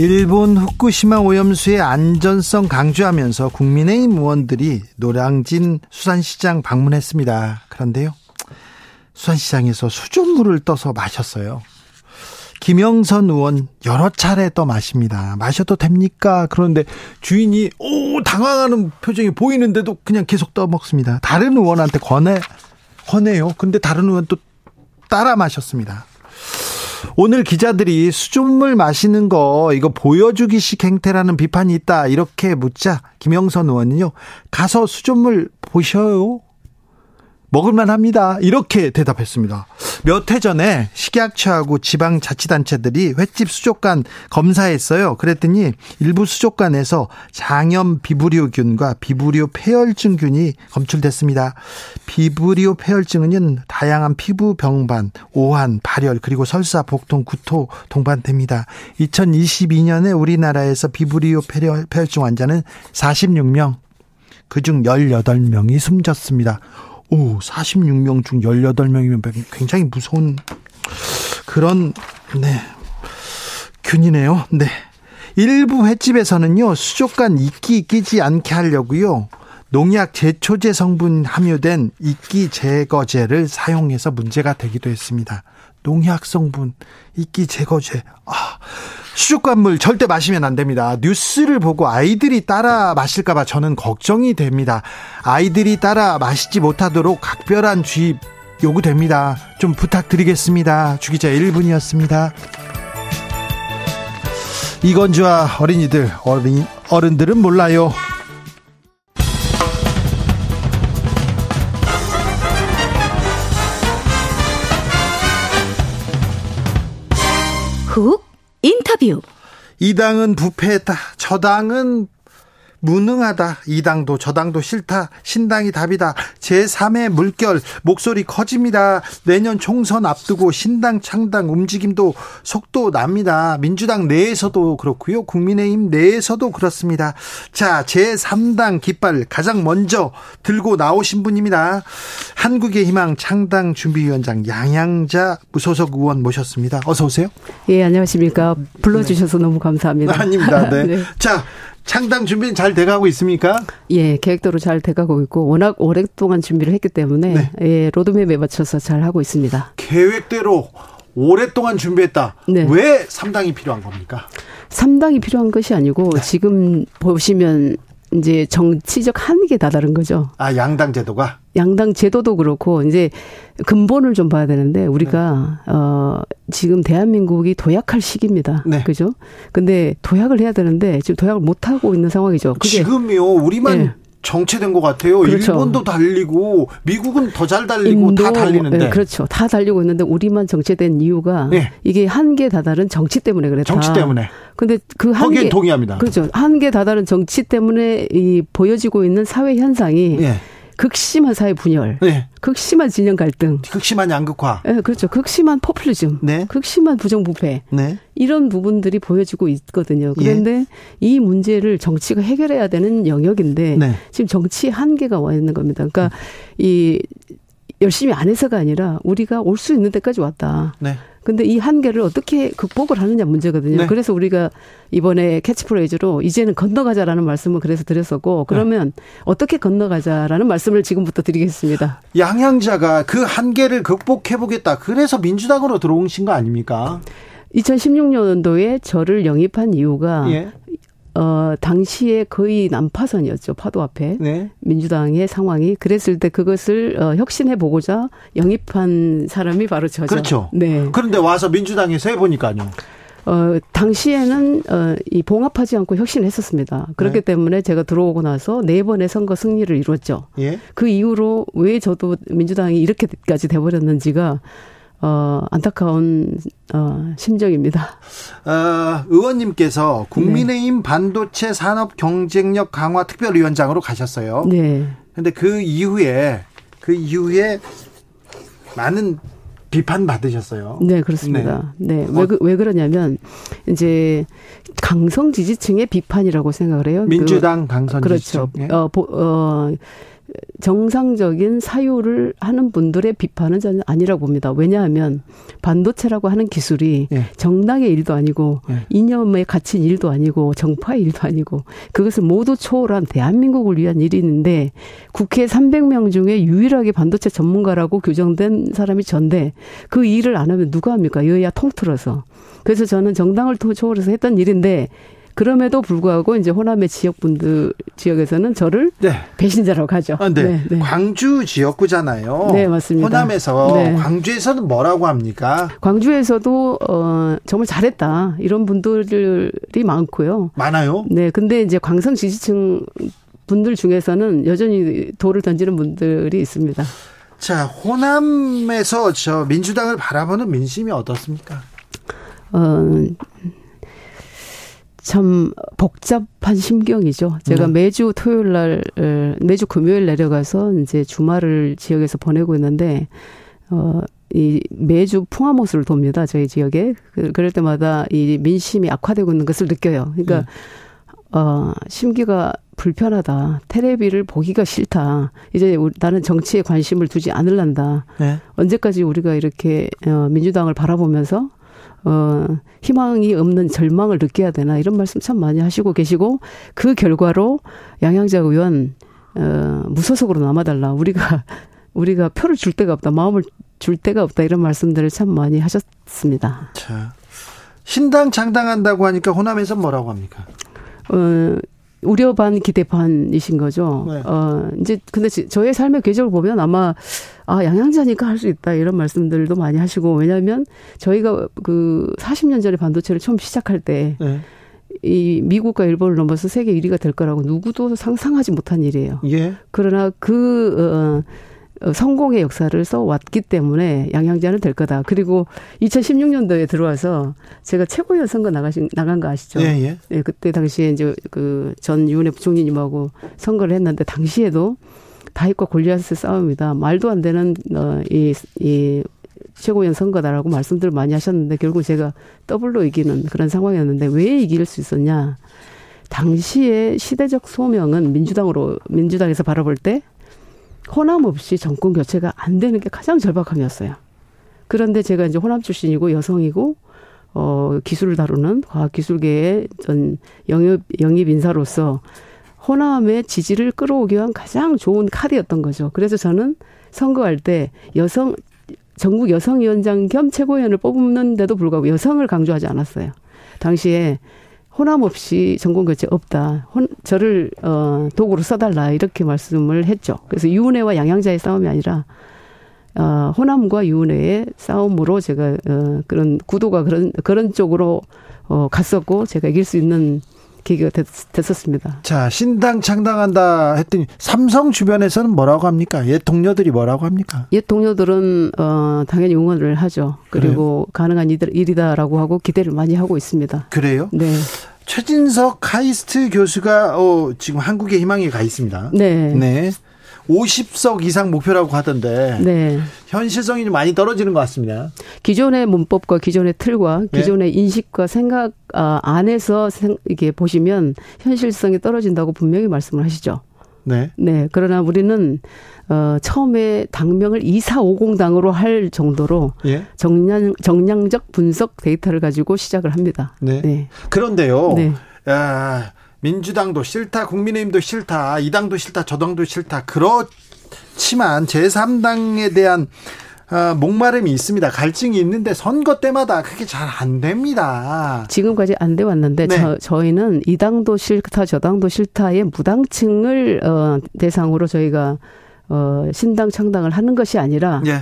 일본 후쿠시마 오염수의 안전성 강조하면서 국민의힘 의원들이 노량진 수산시장 방문했습니다. 그런데요. 수산시장에서 수돗물을 떠서 마셨어요. 김영선 의원 여러 차례 떠 마십니다. 마셔도 됩니까? 그런데 주인이 오 당황하는 표정이 보이는데도 그냥 계속 떠 먹습니다. 다른 의원한테 권해 권해요. 근데 다른 의원 또 따라 마셨습니다. 오늘 기자들이 수돗물 마시는 거 이거 보여주기식 행태라는 비판이 있다. 이렇게 묻자 김영선 의원은요 가서 수돗물 보셔요 먹을만 합니다. 이렇게 대답했습니다. 몇 해 전에 식약처하고 지방자치단체들이 횟집 수족관 검사했어요. 그랬더니 일부 수족관에서 장염 비브리오균과 비브리오 폐혈증균이 검출됐습니다. 비브리오 폐혈증은 다양한 피부 병반, 오한, 발열, 그리고 설사, 복통, 구토 동반됩니다. 2022년에 우리나라에서 비브리오 폐혈증 환자는 46명, 그중 18명이 숨졌습니다. 오, 46명 중 18명이면 굉장히 무서운 그런, 네, 균이네요. 네. 일부 횟집에서는요, 수족관 이끼 끼지 않게 하려고요, 농약 제초제 성분 함유된 이끼 제거제를 사용해서 문제가 되기도 했습니다. 농약 성분, 이끼 제거제. 아, 수족관물 절대 마시면 안 됩니다. 뉴스를 보고 아이들이 따라 마실까봐 저는 걱정이 됩니다. 아이들이 따라 마시지 못하도록 각별한 주의 요구됩니다. 좀 부탁드리겠습니다. 주기자 1분이었습니다. 이건주와 어린이들, 어린, 어른들은 몰라요. 훅 인터뷰. 이 당은 부패했다. 저 당은 무능하다. 이 당도 저 당도 싫다. 신당이 답이다. 제3의 물결 목소리 커집니다. 내년 총선 앞두고 신당 창당 움직임도 속도 납니다. 민주당 내에서도 그렇고요. 국민의힘 내에서도 그렇습니다. 자, 제3당 깃발 가장 먼저 들고 나오신 분입니다. 한국의 희망 창당 준비위원장 양양자 무소속 의원 모셨습니다. 어서 오세요. 예, 안녕하십니까. 불러주셔서 네. 너무 감사합니다. 아닙니다. 네. 네. 자, 창당 준비는 잘 돼가고 있습니까? 예, 계획대로 잘 돼가고 있고 워낙 오랫동안 준비를 했기 때문에 네. 예, 로드맵에 맞춰서 잘 하고 있습니다. 계획대로 오랫동안 준비했다. 네. 왜 3당이 필요한 겁니까? 3당이 필요한 것이 아니고 네. 지금 보시면 이제 정치적 한계에 다다른 거죠. 아, 양당 제도가? 양당 제도도 그렇고 이제 근본을 좀 봐야 되는데 우리가 네. 어 지금 대한민국이 도약할 시기입니다. 네. 그죠? 근데 도약을 해야 되는데 지금 도약을 못 하고 있는 상황이죠. 그게 지금요. 우리만 네. 정체된 것 같아요. 그렇죠. 일본도 달리고 미국은 더 잘 달리고 인도, 다 달리는데. 네, 그렇죠. 다 달리고 있는데 우리만 정체된 이유가 네. 이게 한계 다다른 정치 때문에 그랬다. 정치 때문에. 근데 그 한계 동의합니다. 그렇죠. 한계 다다른 정치 때문에 이 보여지고 있는 사회 현상이 네. 극심한 사회 분열, 네. 극심한 진영 갈등, 극심한 양극화, 네, 그렇죠. 극심한 포퓰리즘, 네. 극심한 부정부패, 네. 이런 부분들이 보여지고 있거든요. 그런데 예. 이 문제를 정치가 해결해야 되는 영역인데 네. 지금 정치 한계가 와 있는 겁니다. 그러니까 음. 이 열심히 안 해서가 아니라 우리가 올 수 있는 데까지 왔다. 네. 근데 이 한계를 어떻게 극복을 하느냐 문제거든요. 네. 그래서 우리가 이번에 캐치프레이즈로 이제는 건너가자라는 말씀을 그래서 드렸었고 그러면 네. 어떻게 건너가자라는 말씀을 지금부터 드리겠습니다. 양향자가 그 한계를 극복해 보겠다. 그래서 민주당으로 들어오신 거 아닙니까? 2016년도에 저를 영입한 이유가 예. 어, 당시에 거의 난파선이었죠. 파도 앞에. 네. 민주당의 상황이. 그랬을 때 그것을 어, 혁신해 보고자 영입한 사람이 바로 저죠. 그렇죠. 네. 그런데 와서 민주당에서 해보니까요. 어, 당시에는, 어, 이 봉합하지 않고 혁신했었습니다. 그렇기 네. 때문에 제가 들어오고 나서 네 번의 선거 승리를 이뤘죠. 예. 그 이후로 왜 저도 민주당이 이렇게까지 돼버렸는지가 어, 안타까운 어, 심정입니다. 어, 의원님께서 국민의힘 네. 반도체 산업 경쟁력 강화 특별위원장으로 가셨어요. 네. 근데 그 이후에 그 이후에 많은 비판 받으셨어요. 네, 그렇습니다. 네. 네. 왜, 그, 왜 그러냐면, 이제, 강성 지지층의 비판이라고 생각을 해요. 민주당 그, 강성 그렇죠. 지지층. 그렇죠. 어, 보, 어, 정상적인 사유를 하는 분들의 비판은 저는 아니라고 봅니다. 왜냐하면 반도체라고 하는 기술이 예. 정당의 일도 아니고 예. 이념에 갇힌 일도 아니고 정파의 일도 아니고 그것을 모두 초월한 대한민국을 위한 일이 있는데 국회 300명 중에 유일하게 반도체 전문가라고 규정된 사람이 전데 그 일을 안 하면 누가 합니까? 여야 통틀어서. 그래서 저는 정당을 초월해서 했던 일인데 그럼에도 불구하고 이제 호남의 지역분들 지역에서는 저를 네. 배신자라고 하죠. 아, 네. 네, 네. 광주 지역구잖아요. 네, 맞습니다. 호남에서 네. 광주에서는 뭐라고 합니까? 광주에서도 어 정말 잘했다 이런 분들이 많고요. 많아요. 네, 근데 이제 광성 지지층 분들 중에서는 여전히 돌을 던지는 분들이 있습니다. 자, 호남에서 저 민주당을 바라보는 민심이 어떻습니까? 어, 참 복잡한 심경이죠. 제가 네. 매주 토요일 날, 매주 금요일 내려가서 이제 주말을 지역에서 보내고 있는데, 어, 이 매주 풍화모습을 돕니다. 저희 지역에. 그, 그럴 때마다 이 민심이 악화되고 있는 것을 느껴요. 그러니까, 네. 어, 심기가 불편하다. 테레비를 보기가 싫다. 이제 나는 정치에 관심을 두지 않을란다. 네. 언제까지 우리가 이렇게 어, 민주당을 바라보면서 어, 희망이 없는 절망을 느껴야 되나 이런 말씀 참 많이 하시고 계시고 그 결과로 양양자 의원 어, 무소속으로 남아달라. 우리가 우리가 표를 줄 데가 없다. 마음을 줄 데가 없다. 이런 말씀들을 참 많이 하셨습니다. 자, 신당 창당한다고 하니까 호남에서 뭐라고 합니까? 어, 우려 반 기대 반이신 거죠. 네. 어, 이제 근데 저의 삶의 궤적을 보면 아마 아, 양양자니까 할 수 있다 이런 말씀들도 많이 하시고 왜냐하면 저희가 그 40년 전에 반도체를 처음 시작할 때 네. 이 미국과 일본을 넘어서 세계 1위가 될 거라고 누구도 상상하지 못한 일이에요. 예. 그러나 그 어, 어, 성공의 역사를 써왔기 때문에 양양자는 될 거다. 그리고 2016년도에 들어와서 제가 최고위원 선거 나가신, 나간 거 아시죠? 예, 예. 네, 그때 당시에 이제 그 전 유은혜 부총리님하고 선거를 했는데 당시에도 다윗과 골리앗의 싸움이다. 말도 안 되는, 어, 이, 이, 최고위원 선거다라고 말씀들을 많이 하셨는데 결국 제가 더블로 이기는 그런 상황이었는데 왜 이길 수 있었냐? 당시에 시대적 소명은 민주당으로, 민주당에서 바라볼 때 호남 없이 정권 교체가 안 되는 게 가장 절박함이었어요. 그런데 제가 이제 호남 출신이고 여성이고 어 기술을 다루는 과학 기술계의 전 영입 영입 인사로서 호남의 지지를 끌어오기 위한 가장 좋은 카드였던 거죠. 그래서 저는 선거할 때 여성 전국 여성위원장 겸 최고위원을 뽑는데도 불구하고 여성을 강조하지 않았어요. 당시에 호남 없이 전공 교체 없다. 혼, 저를 어 도구로 써달라 이렇게 말씀을 했죠. 그래서 유은혜와 양양자의 싸움이 아니라 어 호남과 유은혜의 싸움으로 제가 어 그런 구도가 그런 그런 쪽으로 어 갔었고 제가 이길 수 있는 계기가 됐, 었습니다 자, 신당 창당한다 했더니 삼성 주변에서는 뭐라고 합니까? 옛 동료들이 뭐라고 합니까? 옛 동료들은 어 당연히 응원을 하죠. 그리고 그래요? 가능한 일이다라고 하고 기대를 많이 하고 있습니다. 그래요? 네. 최진석 카이스트 교수가 어, 지금 한국의 희망에 가 있습니다. 네. 네. 50석 이상 목표라고 하던데 네. 현실성이 좀 많이 떨어지는 것 같습니다. 기존의 문법과 기존의 틀과 네. 기존의 네. 인식과 생각 아, 안에서 이게 보시면 현실성이 떨어진다고 분명히 말씀을 하시죠. 네. 네. 그러나 우리는 어 처음에 당명을 2450 당으로 할 정도로 예? 정량 정량적 분석 데이터를 가지고 시작을 합니다. 네. 네. 그런데요. 네. 야, 민주당도 싫다, 국민의힘도 싫다, 이 당도 싫다, 저 당도 싫다. 그렇지만 제3당에 대한 어, 목마름이 있습니다. 갈증이 있는데 선거 때마다 그게 잘 안 됩니다. 지금까지 안 돼 왔는데 네. 저, 저희는 이 당도 싫다, 저 당도 싫다의 무당층을 어, 대상으로 저희가 어, 신당 창당을 하는 것이 아니라 네.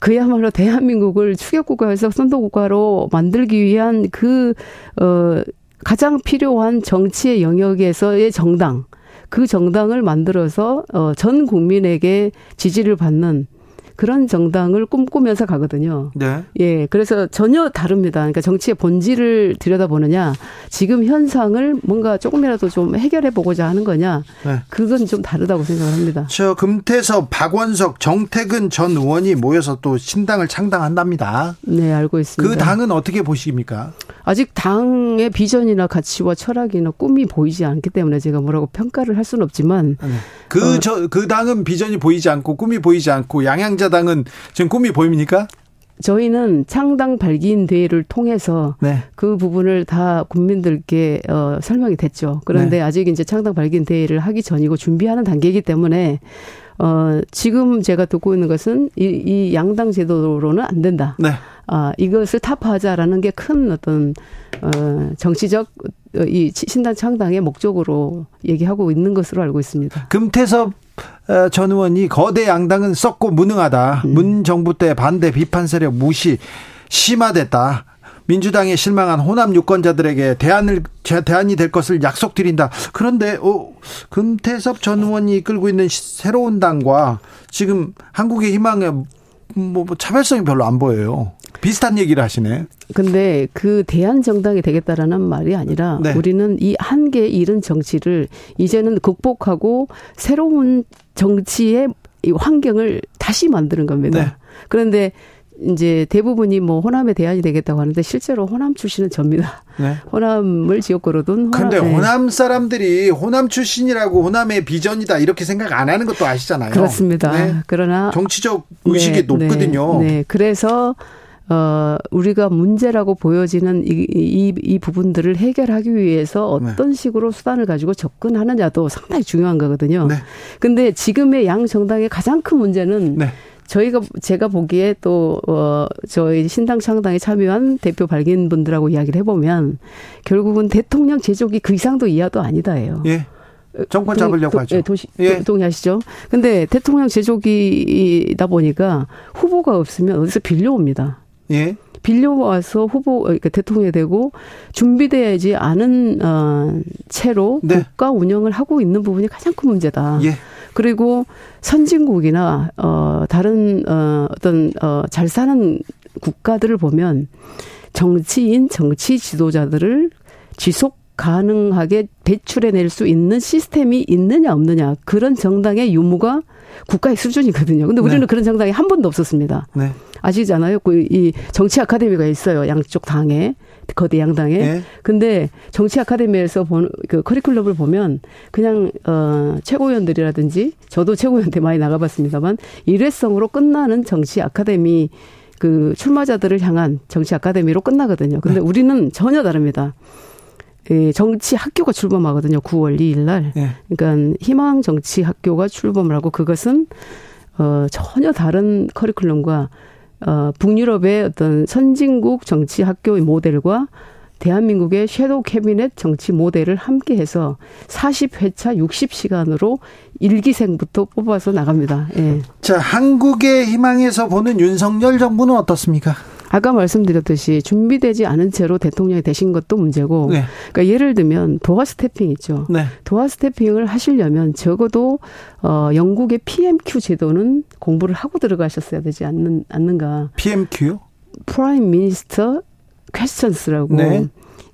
그야말로 대한민국을 추격국가에서 선도국가로 만들기 위한 그, 어, 가장 필요한 정치의 영역에서의 정당, 그 정당을 만들어서 어, 전 국민에게 지지를 받는 그런 정당을 꿈꾸면서 가거든요. 네. 예, 그래서 전혀 다릅니다. 그러니까 정치의 본질을 들여다보느냐, 지금 현상을 뭔가 조금이라도 좀 해결해 보고자 하는 거냐, 네. 그건 좀 다르다고 생각을 합니다. 저 금태섭, 박원석, 정태근 전 의원이 모여서 또 신당을 창당한답니다. 네, 알고 있습니다. 그 당은 어떻게 보십니까? 아직 당의 비전이나 가치와 철학이나 꿈이 보이지 않기 때문에 제가 뭐라고 평가를 할 수는 없지만 그 저그 어, 그 당은 비전이 보이지 않고 꿈이 보이지 않고 양양자 당은 지금 꿈이 보입니까? 저희는 창당 발기인 대회를 통해서 네. 그 부분을 다 국민들께 어, 설명이 됐죠. 그런데 네. 아직 이제 창당 발기인 대회를 하기 전이고 준비하는 단계이기 때문에 어, 지금 제가 듣고 있는 것은 이, 이 양당 제도로는 안 된다. 네. 아, 이것을 타파하자라는 게 큰 어떤 어, 정치적 어, 이 신당 창당의 목적으로 얘기하고 있는 것으로 알고 있습니다. 금태섭 어, 전 의원이 거대 양당은 썩고 무능하다. 음. 문 정부 때 반대 비판 세력 무시 심화됐다. 민주당에 실망한 호남 유권자들에게 대안을 대안이 될 것을 약속드린다. 그런데 어, 금태섭 전 의원이 이끌고 있는 새로운 당과 지금 한국의 희망에 뭐, 뭐 차별성이 별로 안 보여요. 비슷한 얘기를 하시네. 근데 그 대한 정당이 되겠다라는 말이 아니라 네. 우리는 이 한계 잃은 정치를 이제는 극복하고 새로운 정치의 이 환경을 다시 만드는 겁니다. 네. 그런데 이제 대부분이 뭐 호남에 대안이 되겠다고 하는데 실제로 호남 출신은 접니다. 네. 호남을 지역구로 둔. 그런데 호남, 네. 호남 사람들이 호남 출신이라고 호남의 비전이다 이렇게 생각 안 하는 것도 아시잖아요. 그렇습니다. 네. 그러나 정치적 의식이 네, 높거든요. 네, 네. 그래서 어, 우리가 문제라고 보여지는 이, 이, 이 부분들을 해결하기 위해서 어떤 네. 식으로 수단을 가지고 접근하느냐도 상당히 중요한 거거든요. 네. 근데 지금의 양 정당의 가장 큰 문제는 네. 저희가 제가 보기에 또 어, 저희 신당 창당에 참여한 대표 발긴 분들하고 이야기를 해보면 결국은 대통령 제족이 그 이상도 이하도 아니다예요. 예. 정권 잡으려고 하죠. 예, 도시, 예. 동의하시죠? 근데 대통령 제족이다 보니까 후보가 없으면 어디서 빌려옵니다. 예. 빌려와서 후보 그러니까 대통령이 되고 준비되지 않은 어 채로 네. 국가 운영을 하고 있는 부분이 가장 큰 문제다. 예. 그리고 선진국이나 어 다른 어 어떤 어잘 사는 국가들을 보면 정치인 정치 지도자들을 지속 가능하게 배출해낼 수 있는 시스템이 있느냐 없느냐 그런 정당의 유무가 국가의 수준이거든요. 근데 우리는 네. 그런 정당이 한 번도 없었습니다. 네. 아시잖아요. 그 이 정치 아카데미가 있어요. 양쪽 당에 거대 양당에. 네. 근데 정치 아카데미에서 보는 그 커리큘럼을 보면 그냥 어 최고위원들이라든지 저도 최고위원 때 많이 나가봤습니다만 일회성으로 끝나는 정치 아카데미 그 출마자들을 향한 정치 아카데미로 끝나거든요. 근데 네. 우리는 전혀 다릅니다. 예, 정치 학교가 출범하거든요. 9월 2일 날. 네. 그러니까 희망 정치 학교가 출범을 하고 그것은 어 전혀 다른 커리큘럼과 어 북유럽의 어떤 선진국 정치 학교의 모델과 대한민국의 섀도우 캐비넷 정치 모델을 함께 해서 40회차 60시간으로 일기생부터 뽑아서 나갑니다. 예. 자, 한국의 희망에서 보는 윤석열 정부는 어떻습니까? 아까 말씀드렸듯이 준비되지 않은 채로 대통령이 되신 것도 문제고, 네. 그러니까 예를 들면 doorstepping 있죠. 네. doorstepping을 하시려면 적어도 어 영국의 PMQ 제도는 공부를 하고 들어가셨어야 되지 않는 않는가? PMQ요? Prime Minister Questions라고 네.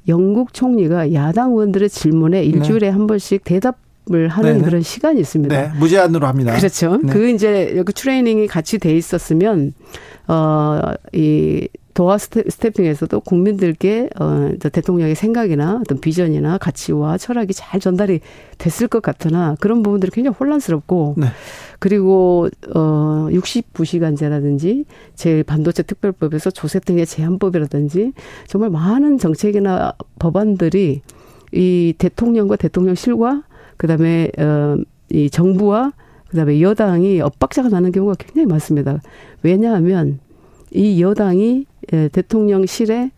영국 총리가 야당 의원들의 질문에 일주일에 네. 한 번씩 대답 을 하는 네네. 그런 시간이 있습니다. 네, 무제한으로 합니다. 그렇죠. 네. 그 이제 여기 트레이닝이 같이 돼 있었으면 어, 이 도화 스태, 핑에서도 국민들께 어, 대통령의 생각이나 어떤 비전이나 가치와 철학이 잘 전달이 됐을 것 같으나 그런 부분들이 굉장히 혼란스럽고 네. 그리고 어 69시간제라든지 제 반도체 특별법에서 조세 등의 제한법이라든지 정말 많은 정책이나 법안들이 이 대통령과 대통령실과 그다음에 어이 정부와 그다음에 여당이 엇박자가 나는 경우가 굉장히 많습니다. 왜냐하면 이 여당이 예, 대통령실의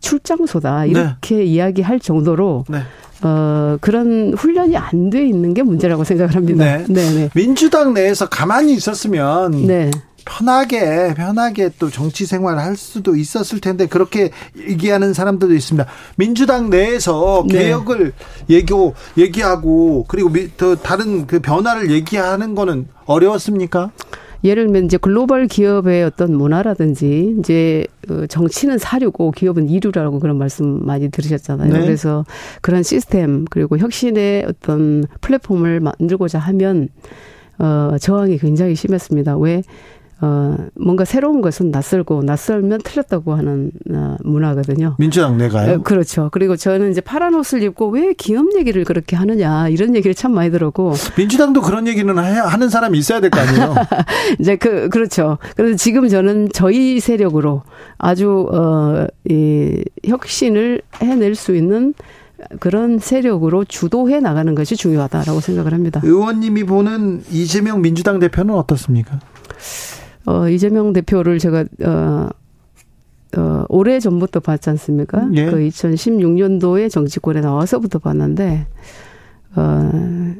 출장소다 네. 이렇게 네. 이야기할 정도로 네. 어 그런 훈련이 안 돼 있는 게 문제라고 생각을 합니다. 네. 네, 네. 민주당 내에서 가만히 있었으면 네. 편하게 편하게 또 정치 생활을 할 수도 있었을 텐데 그렇게 얘기하는 사람들도 있습니다. 민주당 내에서 네. 개혁을 네. 얘기 얘기하고 그리고 또 다른 그 변화를 얘기하는 거는 어려웠습니까? 예를 들면 이제 글로벌 기업의 어떤 문화라든지 이제 그 정치는 사류고 기업은 이류라고 그런 말씀 많이 들으셨잖아요. 네. 그래서 그런 시스템 그리고 혁신의 어떤 플랫폼을 만들고자 하면 어 저항이 굉장히 심했습니다. 왜 어, 뭔가 새로운 것은 낯설고 낯설면 틀렸다고 하는 어, 문화거든요. 민주당 내가요? 어, 그렇죠. 그리고 저는 이제 파란 옷을 입고 왜 기업 얘기를 그렇게 하느냐 이런 얘기를 참 많이 들었고. 민주당도 그런 얘기는 해, 하는 사람이 있어야 될 거 아니에요? 이제 그 그렇죠. 그래서 지금 저는 저희 세력으로 아주 어, 이 혁신을 해낼 수 있는 그런 세력으로 주도해 나가는 것이 중요하다라고 생각을 합니다. 의원님이 보는 이재명 민주당 대표는 어떻습니까? 어, 이재명 대표를 제가, 어, 어, 오래 전부터 봤지 않습니까? 예. 그 2016년도에 정치권에 나와서부터 봤는데, 어,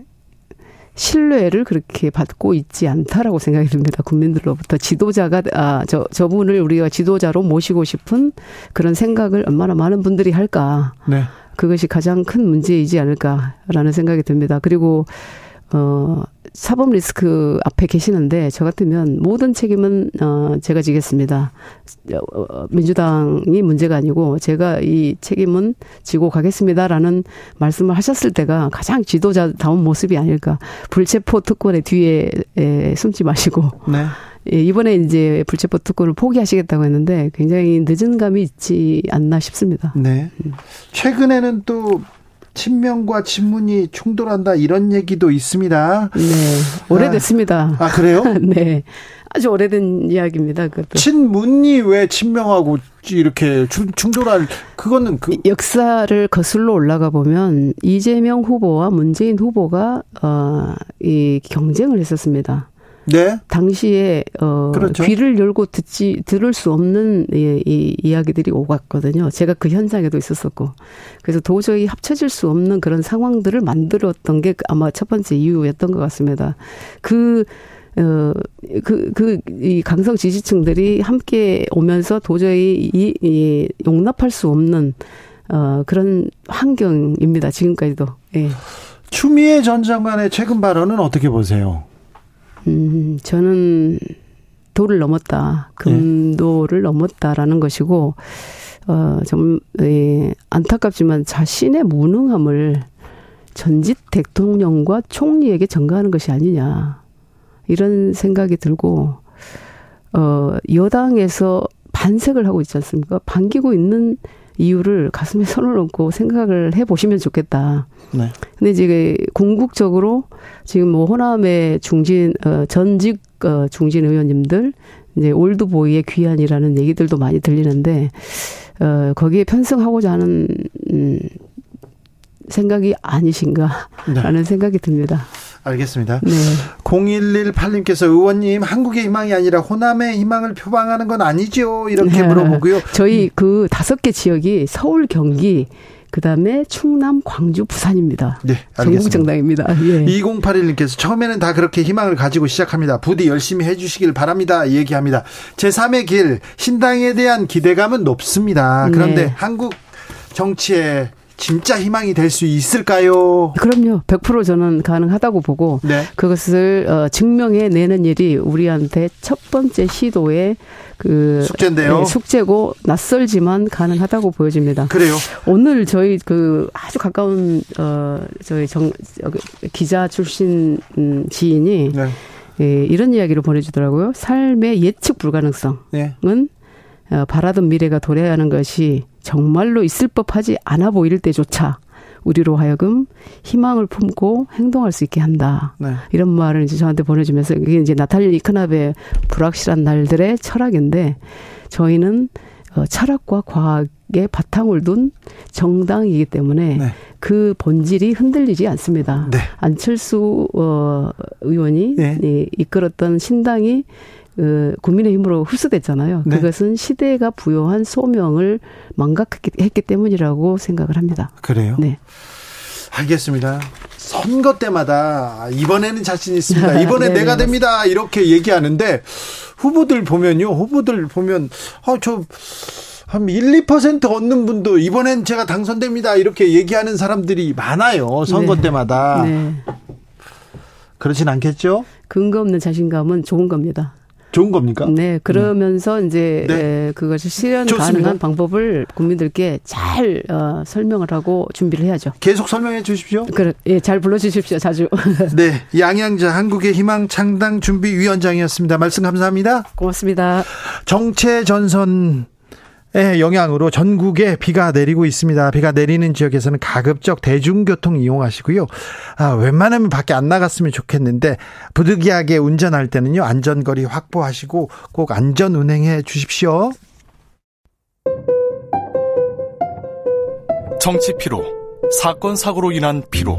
신뢰를 그렇게 받고 있지 않다라고 생각이 듭니다. 국민들로부터 지도자가 아 저 저분을 우리가 지도자로 모시고 싶은 그런 생각을 얼마나 많은 분들이 할까. 네. 그것이 가장 큰 문제이지 않을까라는 생각이 듭니다. 그리고 어, 사법 리스크 앞에 계시는데 저 같으면 모든 책임은 어, 제가 지겠습니다. 어, 민주당이 문제가 아니고 제가 이 책임은 지고 가겠습니다라는 말씀을 하셨을 때가 가장 지도자다운 모습이 아닐까. 불체포 특권의 뒤에 에, 숨지 마시고 네. 예, 이번에 이제 불체포 특권을 포기하시겠다고 했는데 굉장히 늦은 감이 있지 않나 싶습니다. 네. 음. 최근에는 또 친명과 친문이 충돌한다 이런 얘기도 있습니다. 네. 오래됐습니다. 아, 아 그래요? 네. 아주 오래된 이야기입니다. 그것도. 친문이 왜 친명하고 이렇게 충돌할 그거는 그 역사를 거슬러 올라가 보면 이재명 후보와 문재인 후보가 어이 경쟁을 했었습니다. 네. 당시에 어 그렇죠. 귀를 열고 듣지 들을 수 없는 이, 이 이야기들이 오갔거든요. 제가 그 현장에도 있었었고. 그래서 도저히 합쳐질 수 없는 그런 상황들을 만들었던 게 아마 첫 번째 이유였던 것 같습니다. 그 어, 그, 그, 이 강성 지지층들이 함께 오면서 도저히 이, 이 용납할 수 없는, 어, 그런 환경입니다. 지금까지도. 예. 추미애 전 장관의 최근 발언은 어떻게 보세요? 음, 저는 도를 넘었다. 금도를 네. 넘었다라는 것이고, 어, 좀, 예, 안타깝지만 자신의 무능함을 전직 대통령과 총리에게 전가하는 것이 아니냐. 이런 생각이 들고, 어, 여당에서 반색을 하고 있지 않습니까? 반기고 있는 이유를 가슴에 손을 얹고 생각을 해 보시면 좋겠다. 네. 근데 이제 궁극적으로 지금 뭐 호남의 중진 어 전직 어 중진 의원님들 이제 올드보이의 귀환이라는 얘기들도 많이 들리는데 어 거기에 편승하고자 하는 음 생각이 아니신가라는 네. 생각이 듭니다. 알겠습니다. 네. 0118님께서 의원님 한국의 희망이 아니라 호남의 희망을 표방하는 건 아니죠? 이렇게 네. 물어보고요. 저희 그 다섯 개 지역이 서울, 경기, 그다음에 충남, 광주, 부산입니다. 네, 알겠습니다. 정당입니다. 예. 2081님께서 처음에는 다 그렇게 희망을 가지고 시작합니다. 부디 열심히 해주시길 바랍니다. 얘기합니다. 제3의 길 신당에 대한 기대감은 높습니다. 그런데 네. 한국 정치에 진짜 희망이 될 수 있을까요? 그럼요. 100% 저는 가능하다고 보고 네. 그것을 어, 증명해 내는 일이 우리한테 첫 번째 시도의 그 숙제인데요. 네, 숙제고 낯설지만 가능하다고 보여집니다. 그래요. 오늘 저희 그 아주 가까운 어 저희 정 기자 출신 음, 지인이 네. 예, 이런 이야기를 보내주더라고요. 삶의 예측 불가능성은 네. 어, 바라던 미래가 도래하는 것이 정말로 있을 법하지 않아 보일 때조차 우리로 하여금 희망을 품고 행동할 수 있게 한다. 네. 이런 말을 이제 저한테 보내주면서 이게 이제 나탈리 이크납의 불확실한 날들의 철학인데 저희는 어, 철학과 과학의 바탕을 둔 정당이기 때문에 네. 그 본질이 흔들리지 않습니다. 네. 안철수 어, 의원이 네. 예, 이끌었던 신당이 그 국민의힘으로 흡수됐잖아요. 네. 그것은 시대가 부여한 소명을 망각했기 때문이라고 생각을 합니다. 그래요? 네. 알겠습니다. 선거 때마다 이번에는 자신 있습니다. 이번에 네, 내가 됩니다. 이렇게 얘기하는데 후보들 보면요. 후보들 보면 아저 한 1, 2% 얻는 분도 이번엔 제가 당선됩니다. 이렇게 얘기하는 사람들이 많아요. 선거 네. 때마다. 네. 그렇진 않겠죠? 근거 없는 자신감은 좋은 겁니다. 좋은 겁니까? 네, 그러면서 음. 이제 네. 에, 그것을 실현 좋습니다. 가능한 방법을 국민들께 잘 어, 설명을 하고 준비를 해야죠. 계속 설명해 주십시오. 그래, 예, 잘 불러 주십시오, 자주. 네, 양양자 한국의 희망 창당 준비 위원장이었습니다. 말씀 감사합니다. 고맙습니다. 정체 전선 영향으로 전국에 비가 내리고 있습니다. 비가 내리는 지역에서는 가급적 대중교통 이용하시고요. 아, 웬만하면 밖에 안 나갔으면 좋겠는데 부득이하게 운전할 때는요. 안전거리 확보하시고 꼭 안전 운행해 주십시오. 정치 피로, 사건 사고로 인한 피로,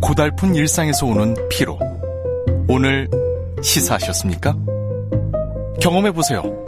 고달픈 일상에서 오는 피로. 오늘 시사하셨습니까? 경험해 보세요.